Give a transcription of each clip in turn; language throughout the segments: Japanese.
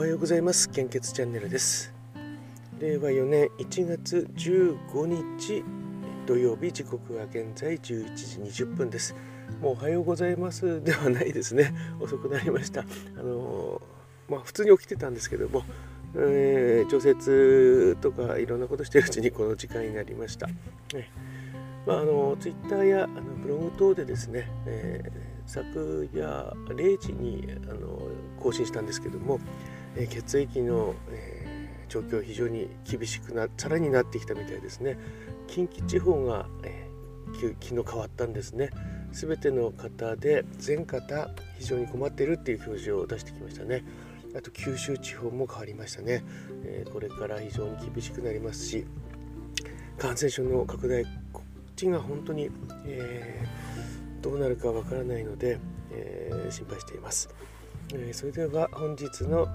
おはようございます。献血チャンネルです。令和4年1月15日土曜日時刻は現在11時20分です。もうおはようございます。ではないですね。遅くなりました。あのまあ普通に起きてたんですけどもえー、調節とかいろんなことしてるうちにこの時間になりました。ねまあ、あのツイッターやあのブログ等でですね、えー、昨夜0時にあの更新したんですけども、えー、血液の、えー、状況非常に厳しくなさらになってきたみたいですね。近畿地方が、えー、昨日変わったんですね。全ての方で全方非常に困っているっていう表示を出してきましたね。あと九州地方も変わりましたね、えー、これから非常に厳しくなりますし感染症の拡大こっちが本当に、えーどうなるかわからないので、えー、心配しています、えー、それでは本日の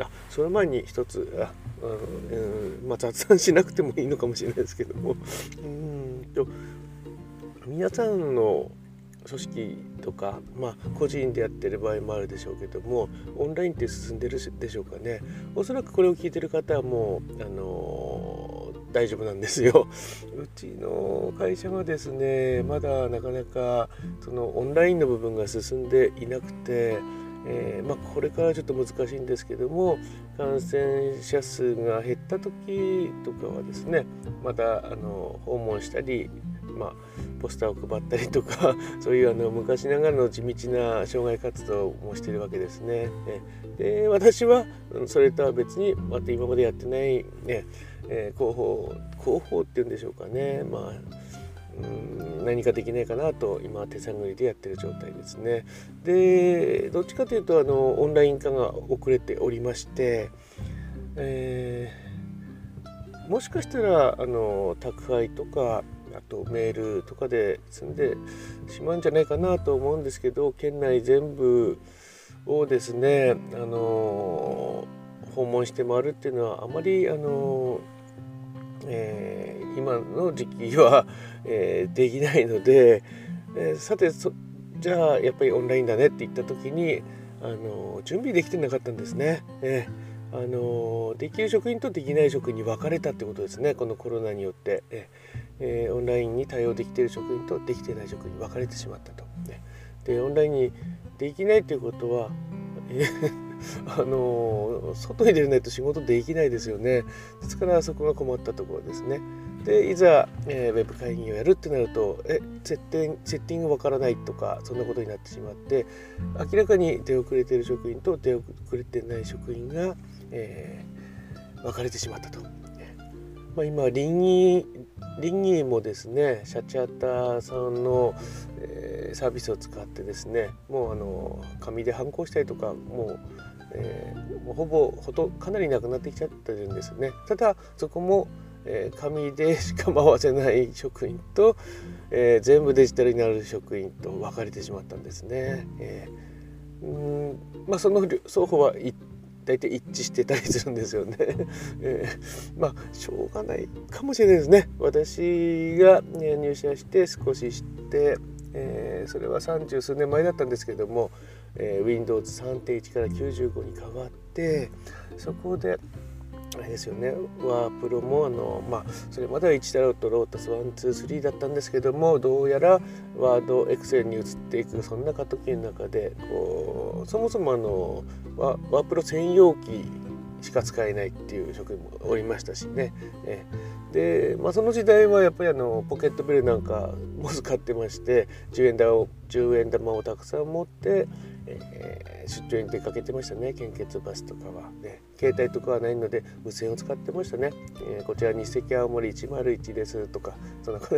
あその前に一つあ、うんまあ、雑談しなくてもいいのかもしれないですけども。うんと皆さんの組織とか、まあ、個人でやってる場合もあるでしょうけどもオンラインって進んでるでしょうかね。おそらくこれを聞いてる方はもう、あのー、大丈夫なんですよ。うちの会社はですねまだなかなかそのオンラインの部分が進んでいなくてえー、まあ、これからちょっと難しいんですけども感染者数が減った時とかはですねまたあの訪問したりまあ、ポスターを配ったりとか そういうあの昔ながらの地道な障害活動もしてるわけですね。で私はそれとは別にまた今までやってない、ねえー、広報広報っていうんでしょうかね、まあ、うん何かできないかなと今手探りでやってる状態ですね。でどっちかというとあのオンライン化が遅れておりまして、えー、もしかしたらあの宅配とかあとメールとかで済んでしまうんじゃないかなと思うんですけど県内全部をですね、あの訪問して回るっていうのはあまり、あのえー、今の時期は、えー、できないので、えー、さてじゃあやっぱりオンラインだねって言った時に、あの準備できてなかったんですね。えーあのできる職員とできない職員に分かれたってことですねこのコロナによって、えー、オンラインに対応できている職員とできていない職員に分かれてしまったと。ね、でオンラインにできないということは、えー あの外に出ないと仕事できないですよね。ですからそこが困ったところですね。でいざ、えー、ウェブ会議をやるってなるとえ設定セッティングわからないとかそんなことになってしまって明らかに出遅れてる職員と出遅れてない職員が、えー、分かれてしまったと。まあ、今臨議臨議もですねシャチハタさんの、えー、サービスを使ってですねもうあの紙で反抗したりとかもう,、えー、もうほぼほとかなりなくなってきちゃってるんですね。ただそこもえー、紙で しか回せない職員と、えー、全部デジタルになる職員と分かれてしまったんですね。えー、うんまあその双方は大体一致してたりするんですよね。えー、まあしょうがないかもしれないですね。私が、ね、入社して少し知って、えー、それは三十数年前だったんですけども、えー、Windows3.1 から95に変わってそこであれですよねワープロもあの、まあ、それまでは1だろうとロータス123だったんですけどもどうやらワードエクセルに移っていくそんな過渡期の中でこうそもそもあのワワープロ専用機しか使えないっていう職員もおりましたしね。えで、まあ、その時代はやっぱりあのポケットビルなんかも使ってまして10円玉を ,10 円玉をたくさん持って、えー、出張に出かけてましたね。献血バスとかは、ね、携帯とかはないので無線を使ってましたね、えー、こちら日赤青森101ですとかそんな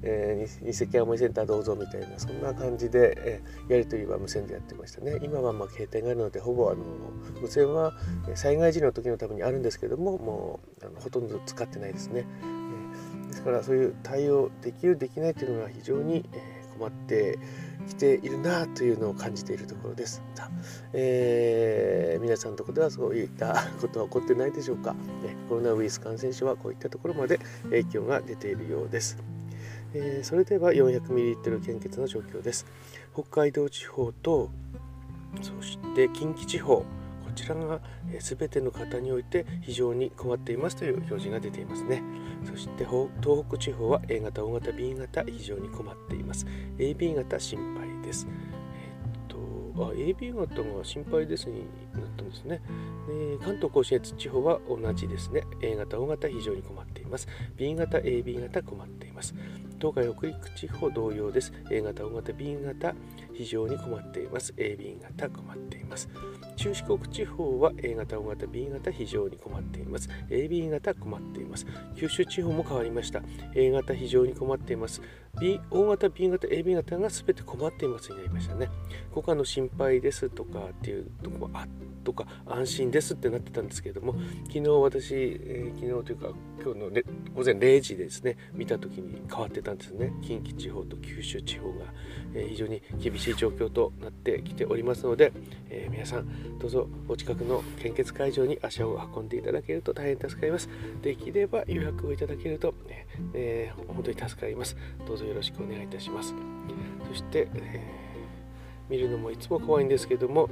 えー、日赤青森センターどうぞみたいなそんな感じで、えー、やり取りは無線でやってましたね。今はまあ携帯があるのでほぼあの無線は災害時の時のためにあるんですけどももうあのほとんど使ってないですね、ですからそういう対応できるできないというのが非常に、え、困ってきているなというのを感じているところです。えー、皆さんのところではそういったことは起こってないでしょうか、ね、コロナウイルス感染症はこういったところまで影響が出ているようです。えー、それでは 400ml 献血の状況です。北海道地方とそして近畿地方ちらが、え、全ての方において非常に困っていますという表示が出ていますねそして東北地方は A 型 O 型 B 型非常に困っています AB 型心配ですあ AB 型が心配ですになったんですね。で関東甲信越地方は同じですね。A 型、O 型非常に困っています。B 型、AB 型困っています。東海北陸地方同様です。A 型、O 型、B 型非常に困っています。AB 型困っています。中四国地方は A 型、O 型、B 型非常に困っています。AB 型困っています。九州地方も変わりました。A 型非常に困っています。B、O 型、B 型、AB 型が全て困っていますになりましたね。他かの心配ですとかっていうとこもあとか安心ですってなってたんですけれども昨日私、えー、昨日というか今日のね午前0時ですね見た時に変わってたんですね。近畿地方と九州地方が、え、非常に厳しい状況となってきておりますので、えー、皆さんどうぞお近くの献血会場に足を運んでいただけると大変助かります。できれば予約をいただけると、ねえー、本当に助かります。どうぞよろしくお願いいたします。そして、え見るのもいつも怖いんですけども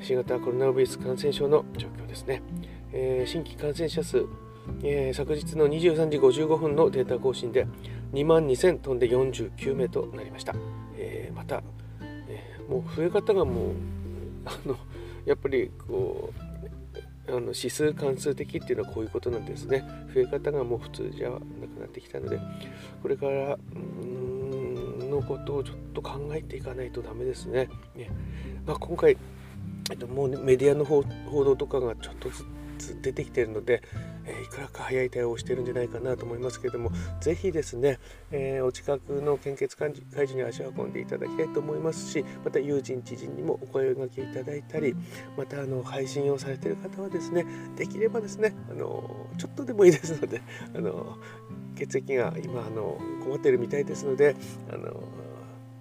新型コロナウイルス感染症の状況ですね、えー、新規感染者数、えー、昨日の23時55分のデータ更新で2万2000飛んで49名となりました、えー、また、えもう増え方がもうあのやっぱりこうあの指数関数的っていうのはこういうことなんですね。増え方がもう普通じゃなくなってきたのでこれからのことをちょっと考えていかないとダメですね。ね、まあ、今回、もう、ね、メディアの報道とかがちょっとずつ出てきてるので、えー、いくらか早い対応をしてるんじゃないかなと思いますけれどもぜひですね、えー、お近くの献血会場に足を運んでいただきたいと思いますしまた友人知人にもお声がけいただいたりまたあの配信をされてる方はですねできればですねあのちょっとでもいいですのであの血液が今あの困ってるみたいですのであの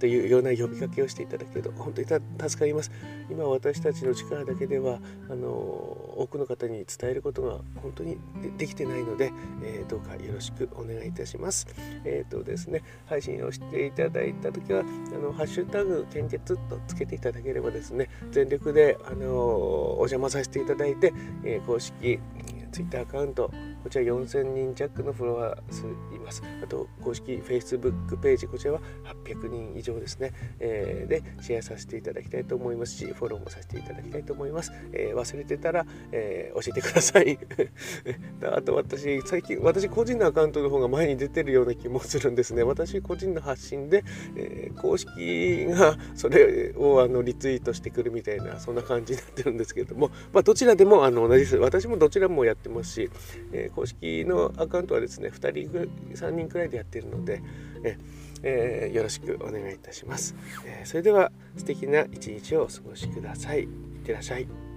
というような呼びかけをしていただけると本当に助かります。今私たちの力だけではあの多くの方に伝えることが本当にできてないので、えー、どうかよろしくお願いいたします。えっ、ー、とですね配信をしていただいた時はあのハッシュタグ献血とつけていただければですね全力であのお邪魔させていただいて、えー、公式ツイッターアカウントこちら4000人弱のフォロワー数います。あと、公式 Facebook ページ、こちらは800人以上ですね。えー、で、シェアさせていただきたいと思いますし、フォローもさせていただきたいと思います。えー、忘れてたら、えー、教えてください。あと、私、最近、私個人のアカウントの方が前に出てるような気もするんですね。私個人の発信で、えー、公式がそれをあのリツイートしてくるみたいな、そんな感じになってるんですけれども、まあ、どちらでもあの同じです。私もどちらもやってますし、えー公式のアカウントはですね2人3人くらいでやっているので、ええー、よろしくお願いいたします、えー、それでは素敵な一日をお過ごしください。いってらっしゃい。